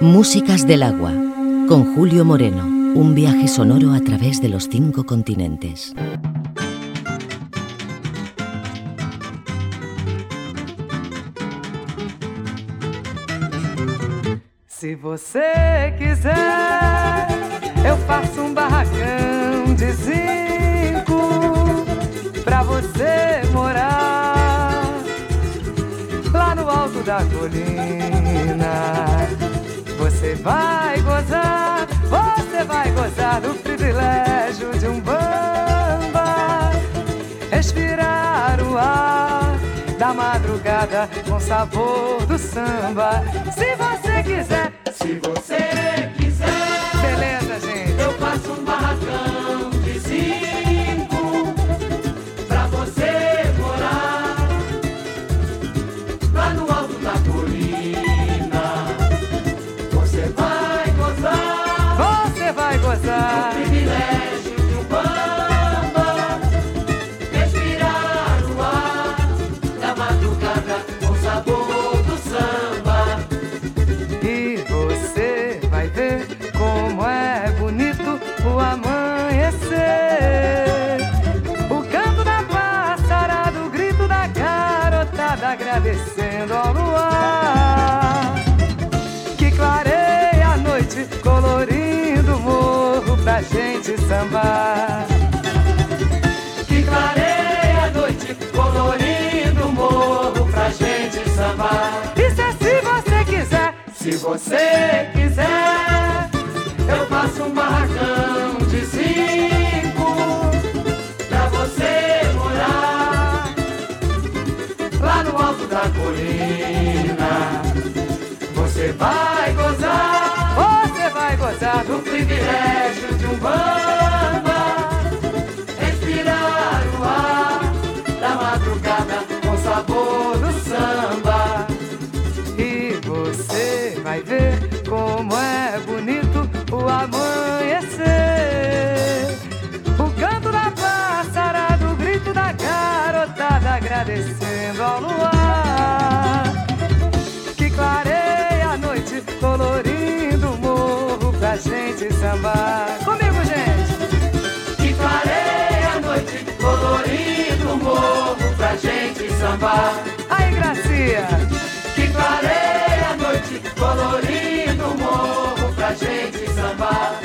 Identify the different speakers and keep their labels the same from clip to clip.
Speaker 1: Músicas del agua, con Julio Moreno, un viaje sonoro a través de los cinco continentes.
Speaker 2: Se você quiser, eu faço um barracão de zinco pra você morar lá no alto da colina. Você vai gozar, você vai gozar do privilégio de um bamba. Respirar o ar da madrugada com sabor do samba. Se você quiser,
Speaker 3: se você quiser,
Speaker 2: beleza, gente.
Speaker 3: Eu faço um barracão
Speaker 2: sambar.
Speaker 3: Que clareia a noite, colorindo o morro pra gente sambar.
Speaker 2: Isso é se você quiser.
Speaker 3: Se você quiser, eu faço um barracão de cinco samba.
Speaker 2: E você vai ver como é bonito o amanhecer. O canto da passarada, o grito da garotada agradecendo ao luar. Que clareia a noite, colorindo o morro pra gente sambar. Comigo, gente!
Speaker 3: Que clareia a noite, colorindo o morro pra gente sambar.
Speaker 2: Gracia!
Speaker 3: Que clareia a noite, colorindo o morro pra gente sambar.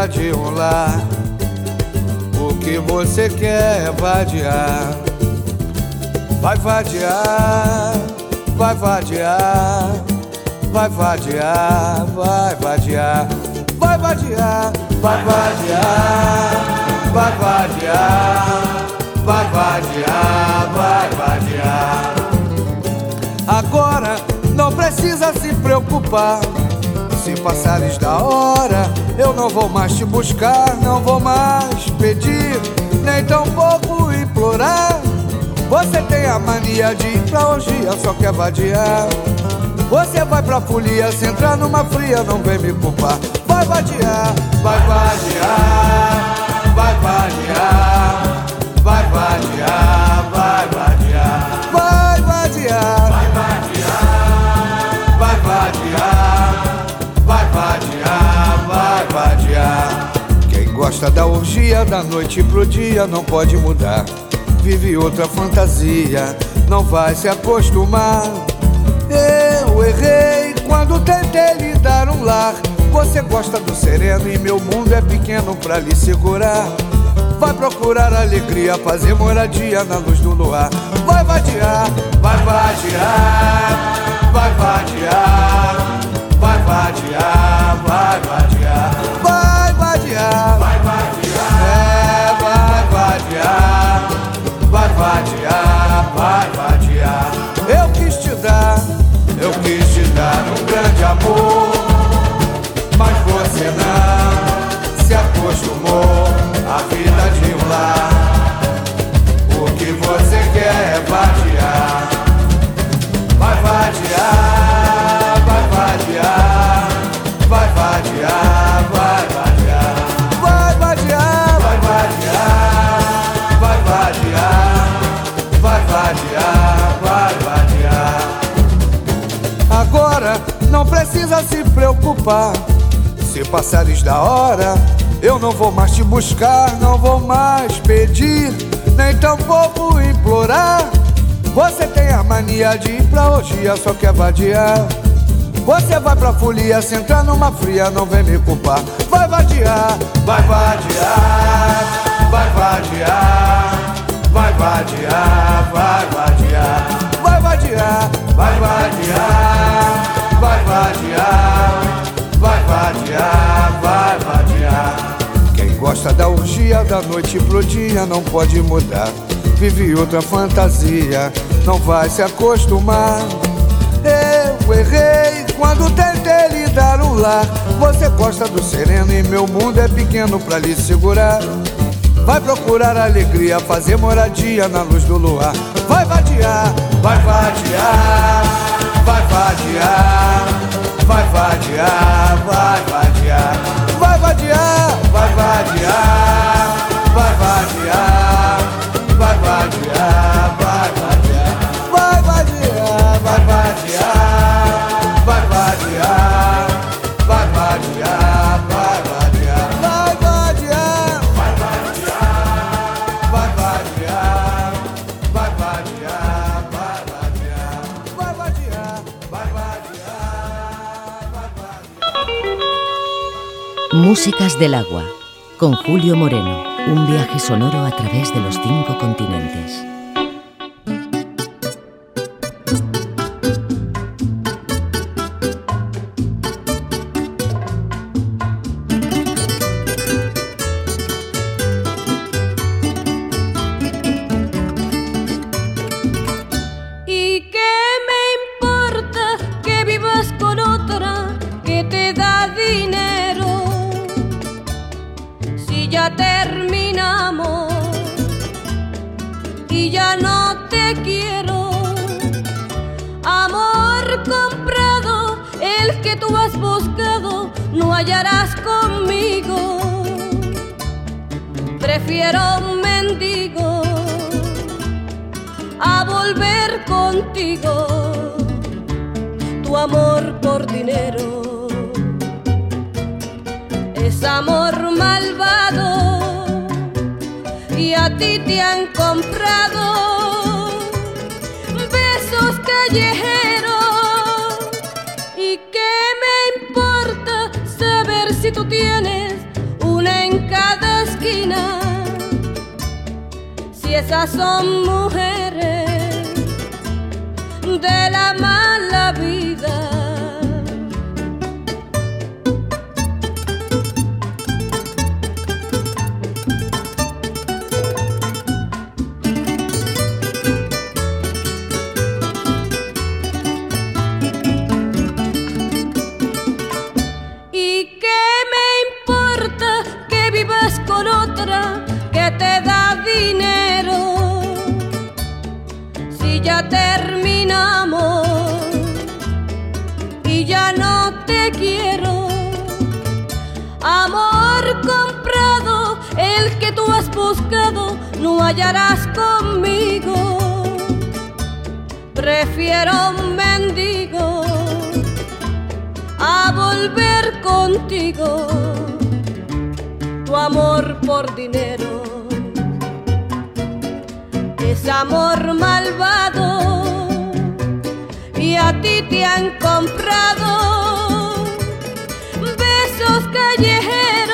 Speaker 4: Vida de um lar. O que você quer é vadiar, vai vadiar, vai vadiar, vai vadiar, vai vadiar, vai vadiar, vai vadiar, vai vadiar, vai vadiar, vai vadiar. Agora não precisa se preocupar. Se passares da hora, eu não vou mais te buscar, não vou mais pedir, nem tampouco implorar. Você tem a mania de ir pra orgia, só quer vadiar. Você vai pra folia, se entrar numa fria, não vem me culpar. Vai vadiar, vai vadiar, Gosta da orgia, da noite pro dia, não pode mudar. Vive outra fantasia, não vai se acostumar. Eu errei quando tentei lhe dar um lar. Você gosta do sereno e meu mundo é pequeno pra lhe segurar. Vai procurar alegria, fazer moradia na luz do luar. Vai vadiar, vai vadiar, vai vadiar, vai vadiar, vai vadiar, vai vadiar. vadiar, vai vadiar. Eu quis te dar, eu quis te dar um grande amor, Agora não precisa se preocupar. Se passares da hora, eu não vou mais te buscar, não vou mais pedir, nem tampouco implorar. Você tem a mania de ir pra orgia, só quer vadiar. Você vai pra folia, se entrar numa fria, não vem me culpar. Vai vadiar, vai vadiar, vai vadiar. Vai vadiar, vai vadiar, vai vadiar, vai vadiar, vai vadiar, vai vadiar, vai vadiar. Quem gosta da orgia da noite pro dia não pode mudar. Vive outra fantasia, não vai se acostumar. Eu errei quando tentei lhe dar um lar. Você gosta do sereno e meu mundo é pequeno pra lhe segurar. Vai procurar alegria, fazer moradia na luz do luar. Vai vadiar, vai vadiar, vai vadiar, vai vadiar, vai vadiar, vai vadiar, vai vadiar, vai vadiar, vai vadiar.
Speaker 1: Músicas del agua, con Julio Moreno, un viaje sonoro a través de los cinco continentes.
Speaker 5: Hallarás conmigo. Prefiero un mendigo a volver contigo. Tu amor por dinero es amor malvado y a ti te han comprado besos callejeros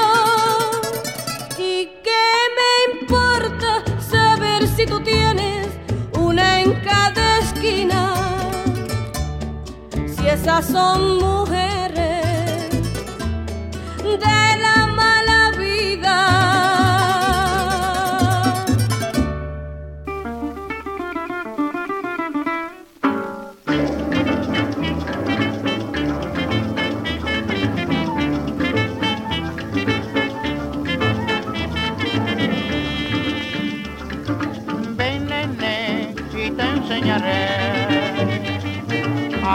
Speaker 5: si esas son mujeres de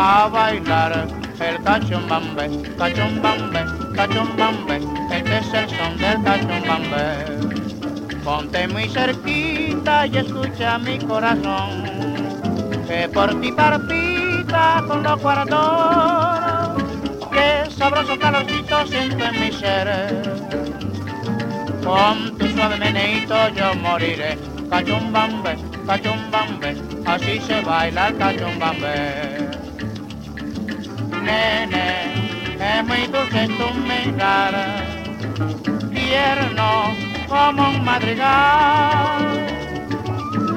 Speaker 6: a bailar. El cachumbambe, cachumbambe, cachumbambe, este es el son del cachumbambe. Ponte muy cerquita y escucha mi corazón, que por ti partita con los cuartos, que sabroso calorcito siento en mi ser. Con tu suave meneito yo moriré, cachumbambe, cachumbambe, así se baila el cachumbambe nene, es muy dulce tu mirar, tierno como un madrigal.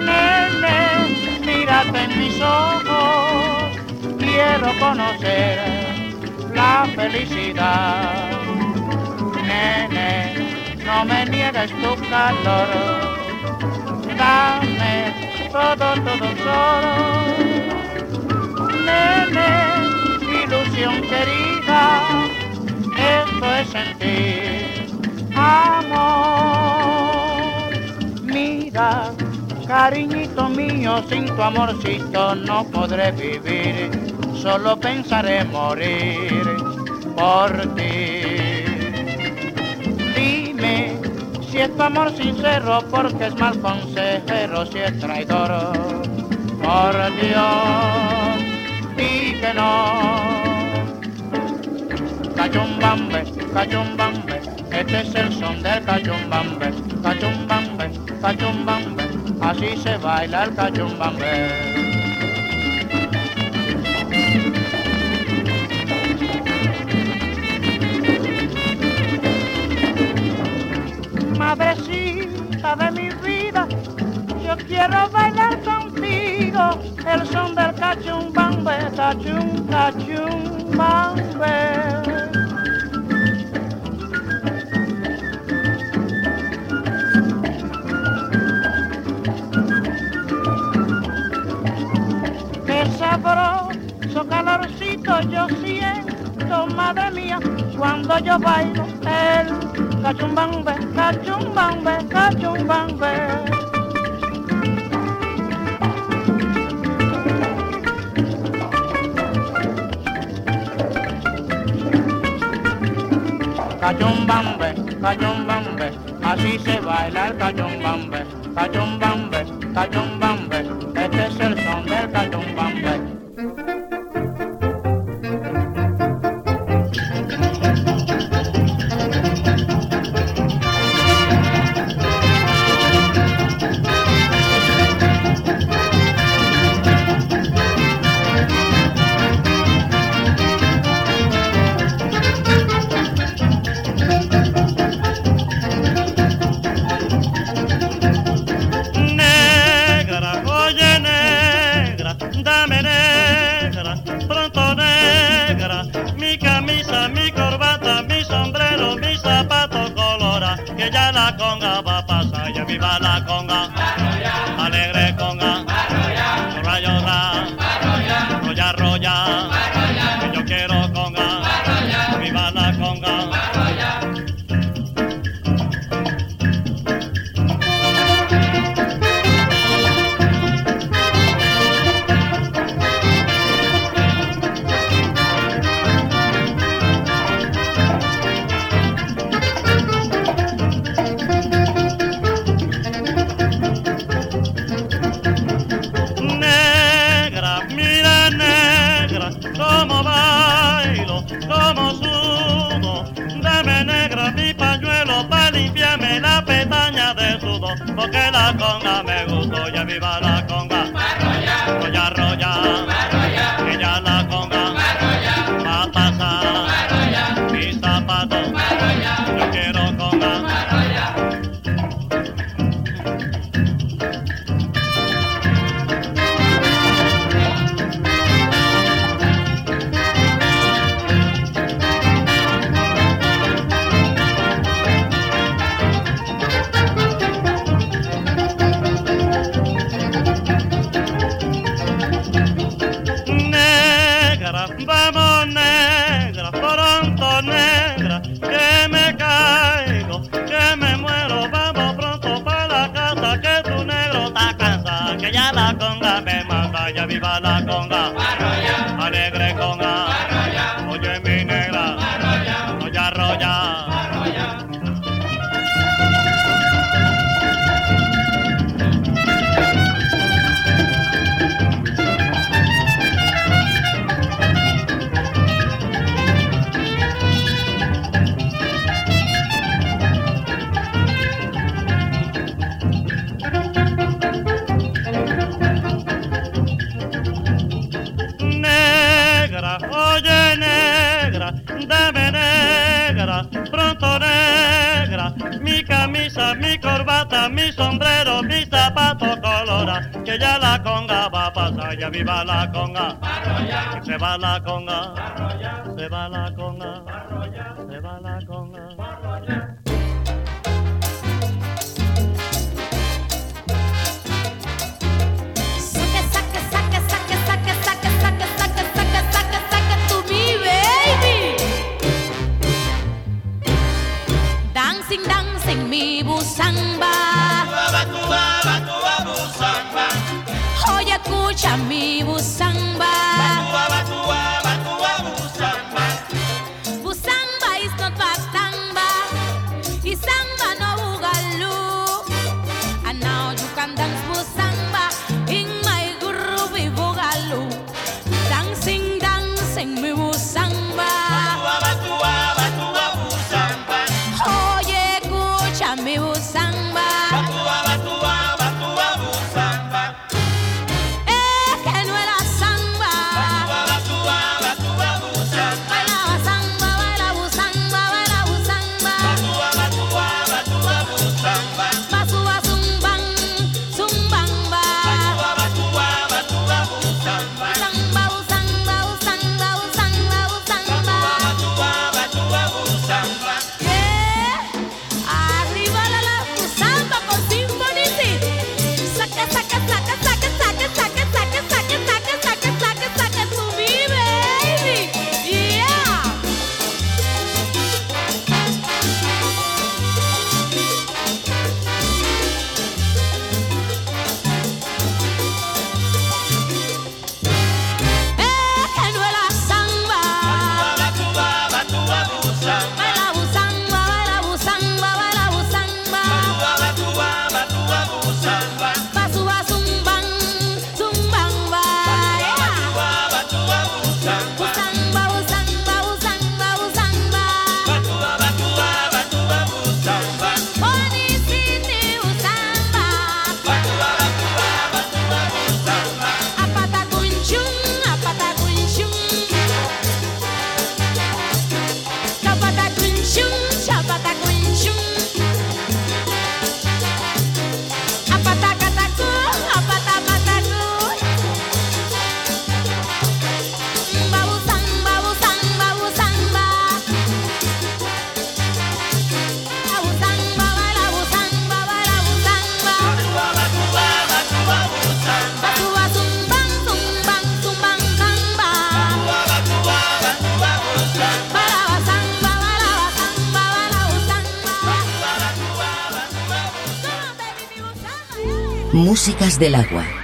Speaker 6: Nene, mírate en mis ojos, quiero conocer la felicidad. Nene, no me niegues tu calor, dame todo, todo solo. Nene, ilusión querida, esto es sentir amor. Mira, cariñito mío, sin tu amorcito no podré vivir, solo pensaré morir por ti. Dime si es tu amor sincero, porque es mal consejero, si es traidor, por Dios, di que no cachumbambe, este es el son del cachumbambe, cachumbambe, cachumbambe, así se baila el cachumbambe. madrecita de mi quiero bailar contigo el son del cachumbambe, cachum, cachumbambe. sabroso calorcito yo siento, madre mía, cuando yo bailo el cachumbambe, cachumbambe, cachumbambe. Cachumbambe, cachumbambe, así se baila el cachumbambe, cachumbambe, cachumbambe, este es el son
Speaker 7: viva la
Speaker 5: Tabernacle.
Speaker 1: Músicas del agua.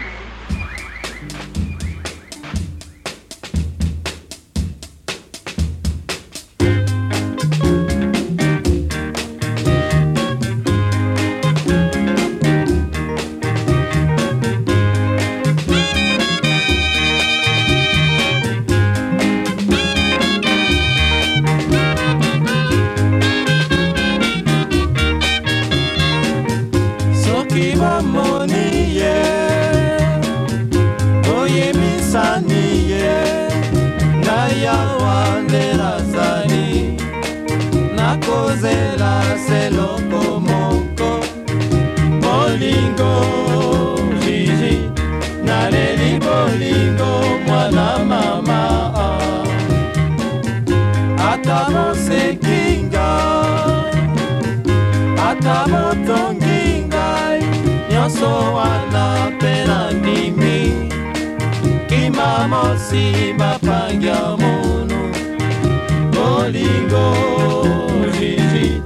Speaker 8: bolingo zizi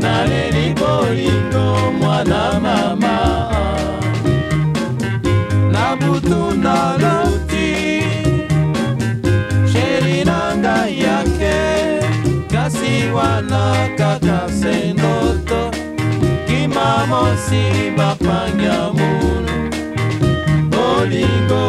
Speaker 8: naleli bolingo mwana mama. Na butu naluti sheri na ngai yake kasi wana kaka se ndoto. Kima mosi bapanga mulu bolingo.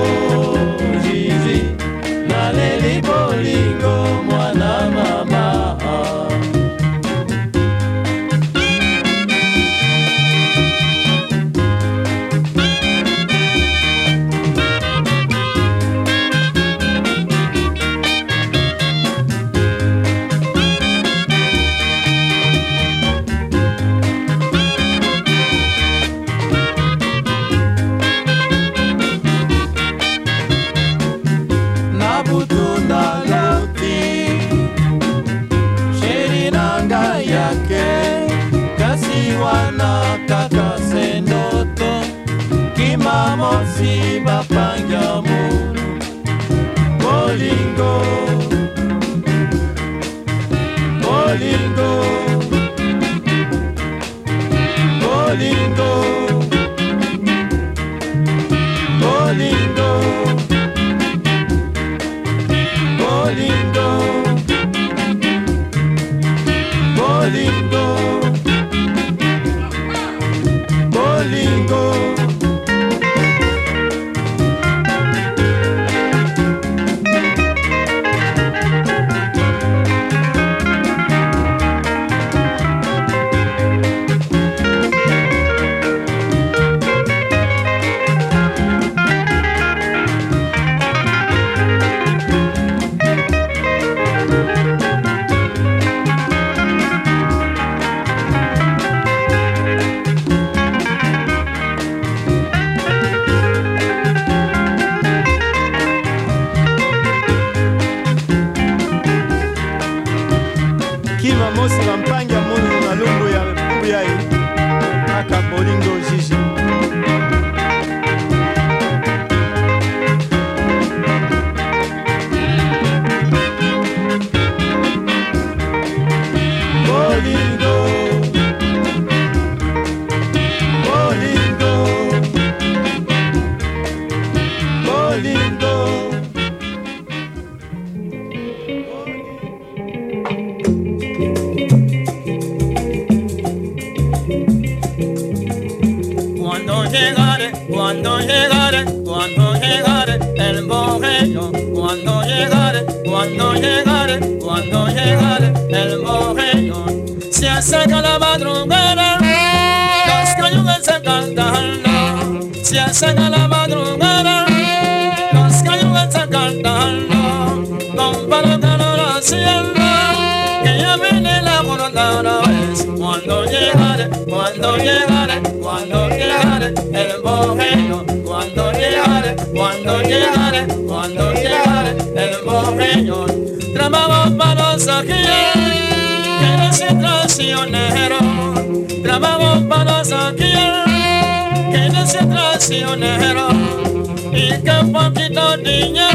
Speaker 9: y qué poquito niña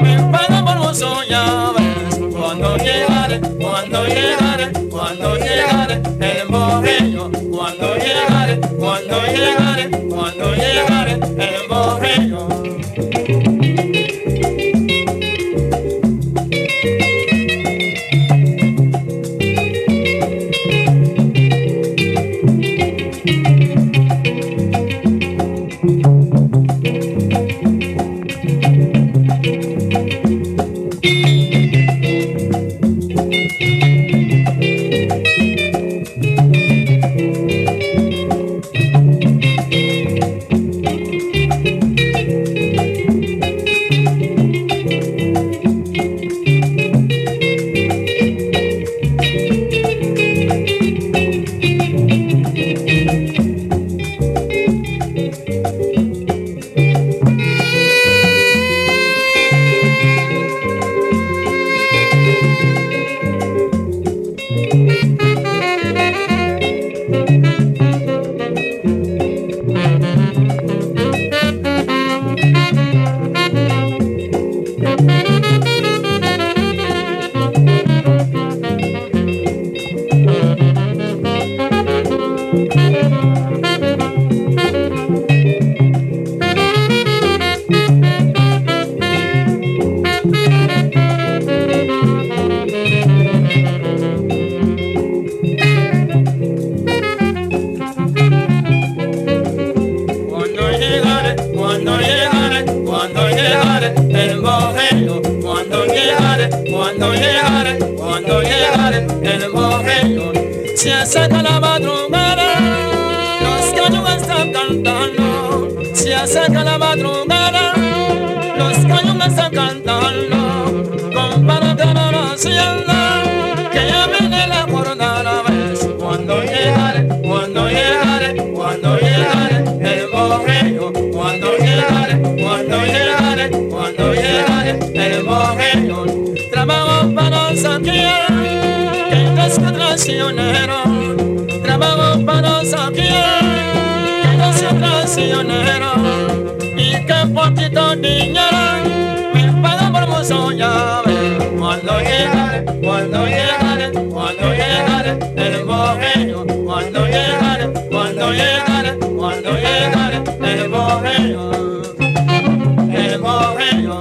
Speaker 9: me paga por un soñabres cuando llegaré cuando
Speaker 8: llegaré cuando llegaré el morrillo cuando llegaré cuando llegaré cuando llegaré el morrillo cuando llegare, cuando llegare el momento, se acerca la madrugada, los gallos están cantando, se acerca la madrugada, los gallos están cantando. traicionero, trabajo para saber que no soy y que poquito dinero me pagan por mucho llave. Cuando llegaré, cuando llegaré, cuando llegaré, el bohemio, cuando llegaré, cuando llegaré, cuando llegaré, el bohemio, el
Speaker 10: bohemio.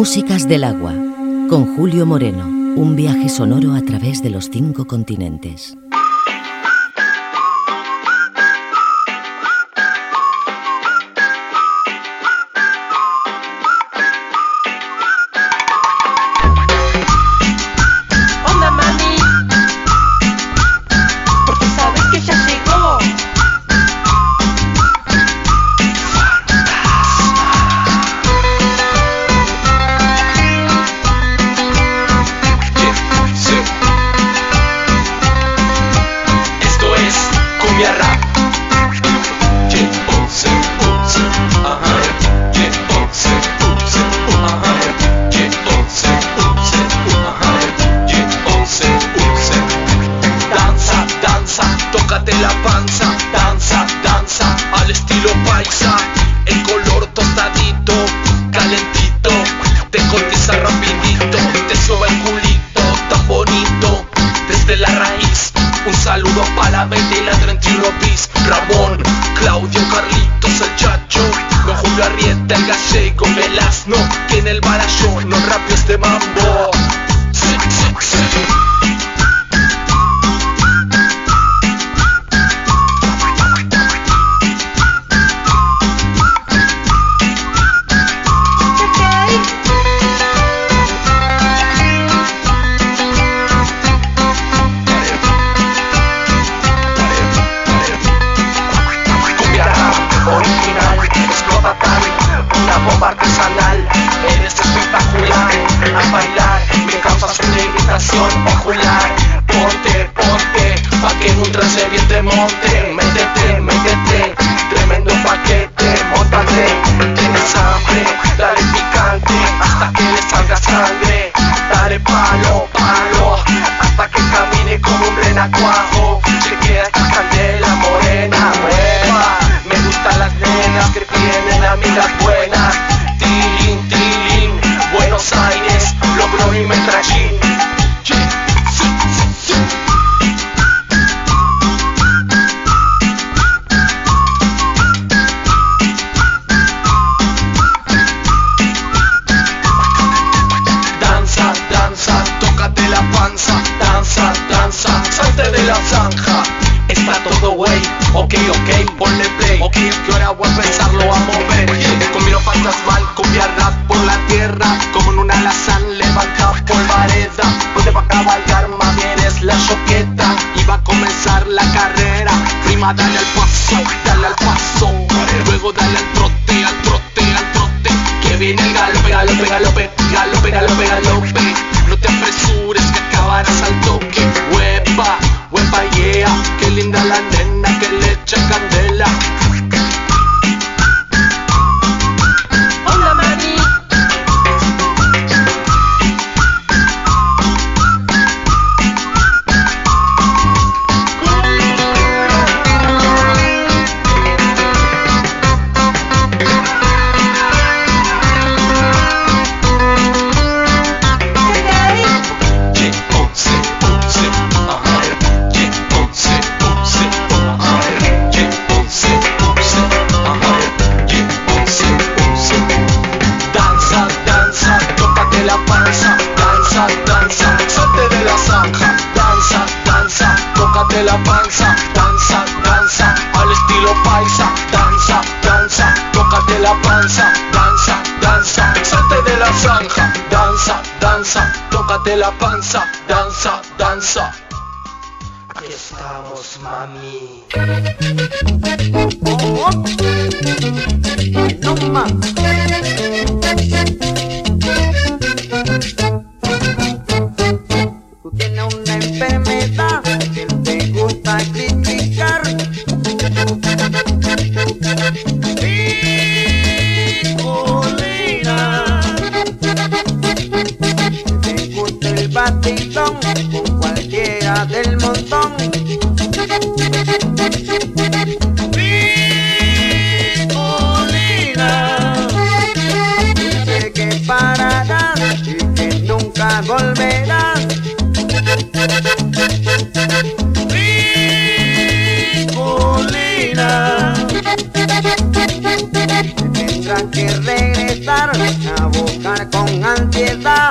Speaker 11: Músicas del agua, con Julio Moreno, un viaje sonoro a través de los cinco continentes. sangre, dale palo, palo, hasta que camine como un renacuajo. la panza, danza, danza, al estilo paisa, danza, danza, tócate la panza, danza, danza, salte de la zanja, danza, danza, tócate la panza, danza, danza. Aquí estamos, mami.
Speaker 12: Oh, oh. que regresar a buscar con ansiedad.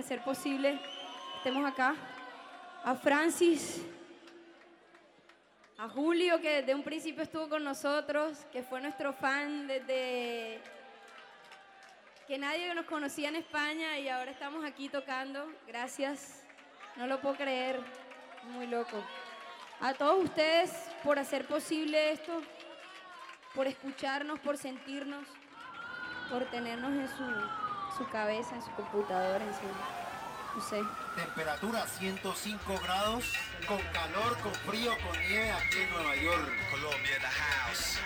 Speaker 13: al ser posible estemos acá. A Francis, a Julio, que desde un principio estuvo con nosotros, que fue nuestro fan desde que nadie nos conocía en España y ahora estamos aquí tocando. Gracias, no lo puedo creer, muy loco. A todos ustedes por hacer posible esto, por escucharnos, por sentirnos, por tenernos en su su cabeza, en su computadora, en su... no sé.
Speaker 14: Temperatura 105 grados, con calor, con frío, con nieve aquí en Nueva York. Colombia the house.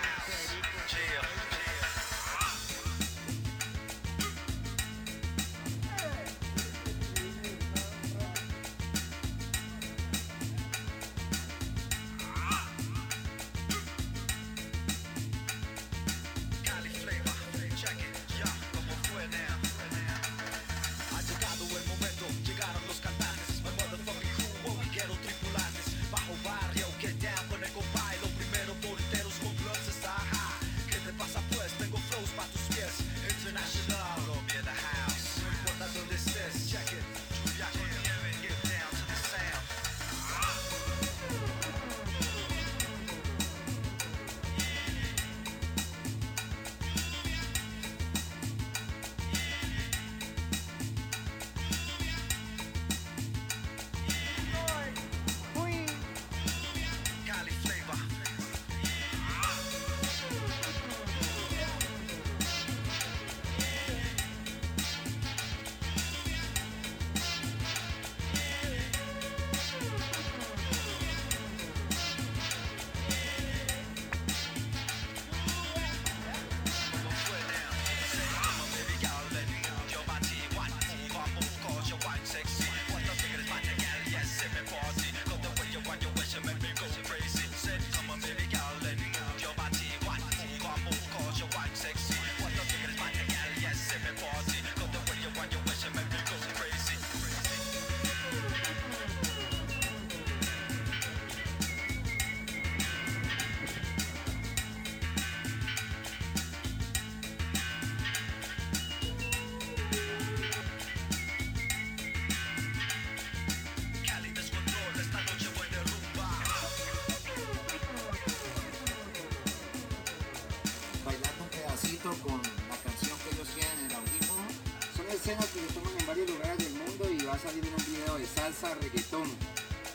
Speaker 14: Escenas que se toman en varios lugares del mundo y va a salir en un video de salsa reggaetón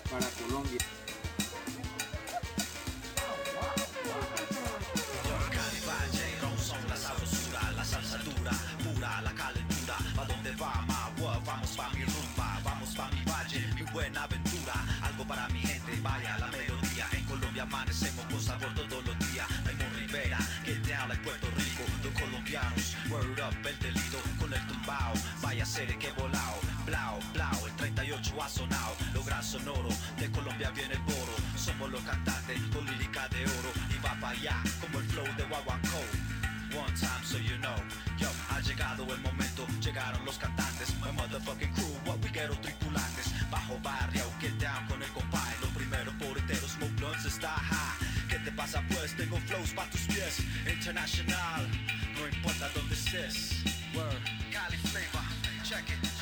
Speaker 14: para Colombia.
Speaker 15: Vaya serie que volao, blau, blau, el 38 ha sonado. Lo gran sonoro, de Colombia viene el boro. Somos los cantantes con lírica de oro. Y va para allá como el flow de Wawanko. One time so you know, yo, ha llegado el momento, llegaron los cantantes, my motherfucking crew, what we quiero tripulantes, bajo barrio, get down con el compay, los primeros porteros, smoke blunts está high, ¿qué te pasa pues? Tengo flows pa' tus pies, international, no importa dónde estés, word,
Speaker 14: second.